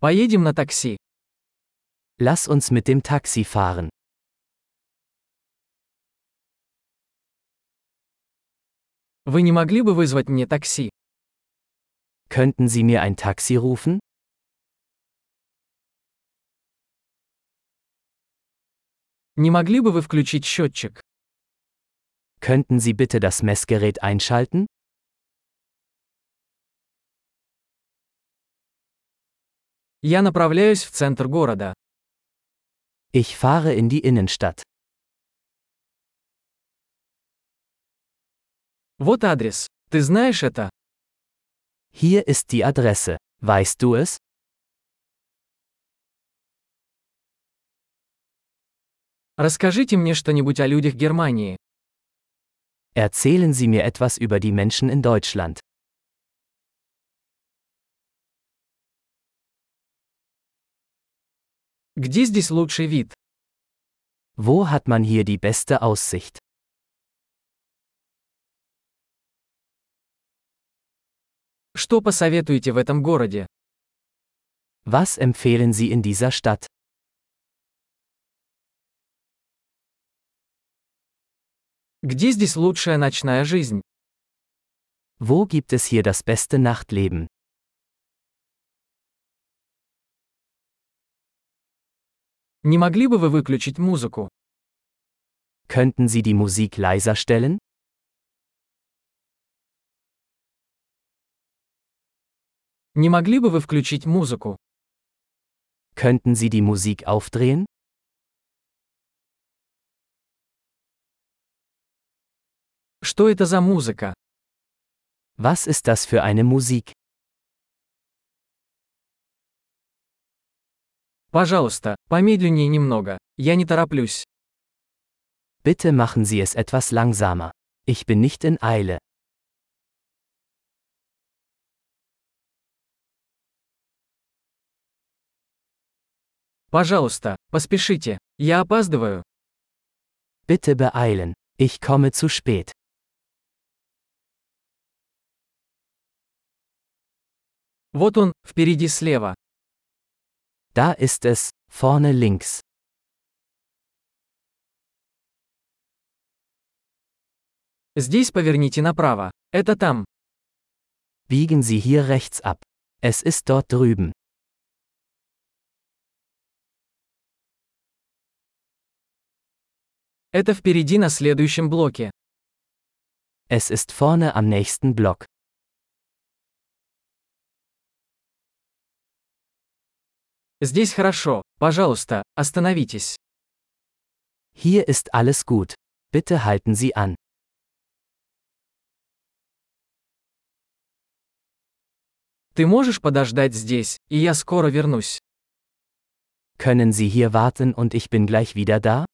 Поедем на такси. Lass uns mit dem Taxi fahren. Вы не могли бы вызвать мне такси? Könnten Sie mir ein Taxi rufen? Не могли бы вы включить счетчик? Könnten Sie bitte das Messgerät einschalten? Я направляюсь в центр города. Ich fahre in die Innenstadt. Вот адрес. Ты знаешь это? Hier ist die Adresse. Weißt du es? Расскажите мне что-нибудь о людях Германии. Erzählen Sie mir etwas über die Menschen in Deutschland. Где здесь лучший вид? Wo hat man hier die beste Aussicht? Что посоветуете в этом городе? Was empfehlen Sie in dieser Stadt? Где здесь лучшая ночная жизнь? Wo gibt es hier das beste Nachtleben? Не могли бы вы выключить музыку? Könnten Sie die Musik leiser stellen? Не могли бы вы включить музыку? Könnten Sie die Musik aufdrehen? Что это за музыка? Was ist das für eine Musik? Пожалуйста, помедленнее немного. Я не тороплюсь. Bitte machen Sie es etwas langsamer. Ich bin nicht in Eile. Пожалуйста, поспешите. Я опаздываю. Bitte beeilen. Ich komme zu spät. Вот он, впереди слева. Da ist es, vorne links. Здесь поверните направо. Это там. Biegen Sie hier rechts ab. Es ist dort drüben. Это впереди на следующем блоке. Es ist vorne am nächsten Block. Здесь хорошо. Пожалуйста, остановитесь. Hier ist alles gut. Bitte halten Sie an. Ты можешь подождать здесь, и я скоро вернусь. Können Sie hier warten und ich bin gleich wieder da?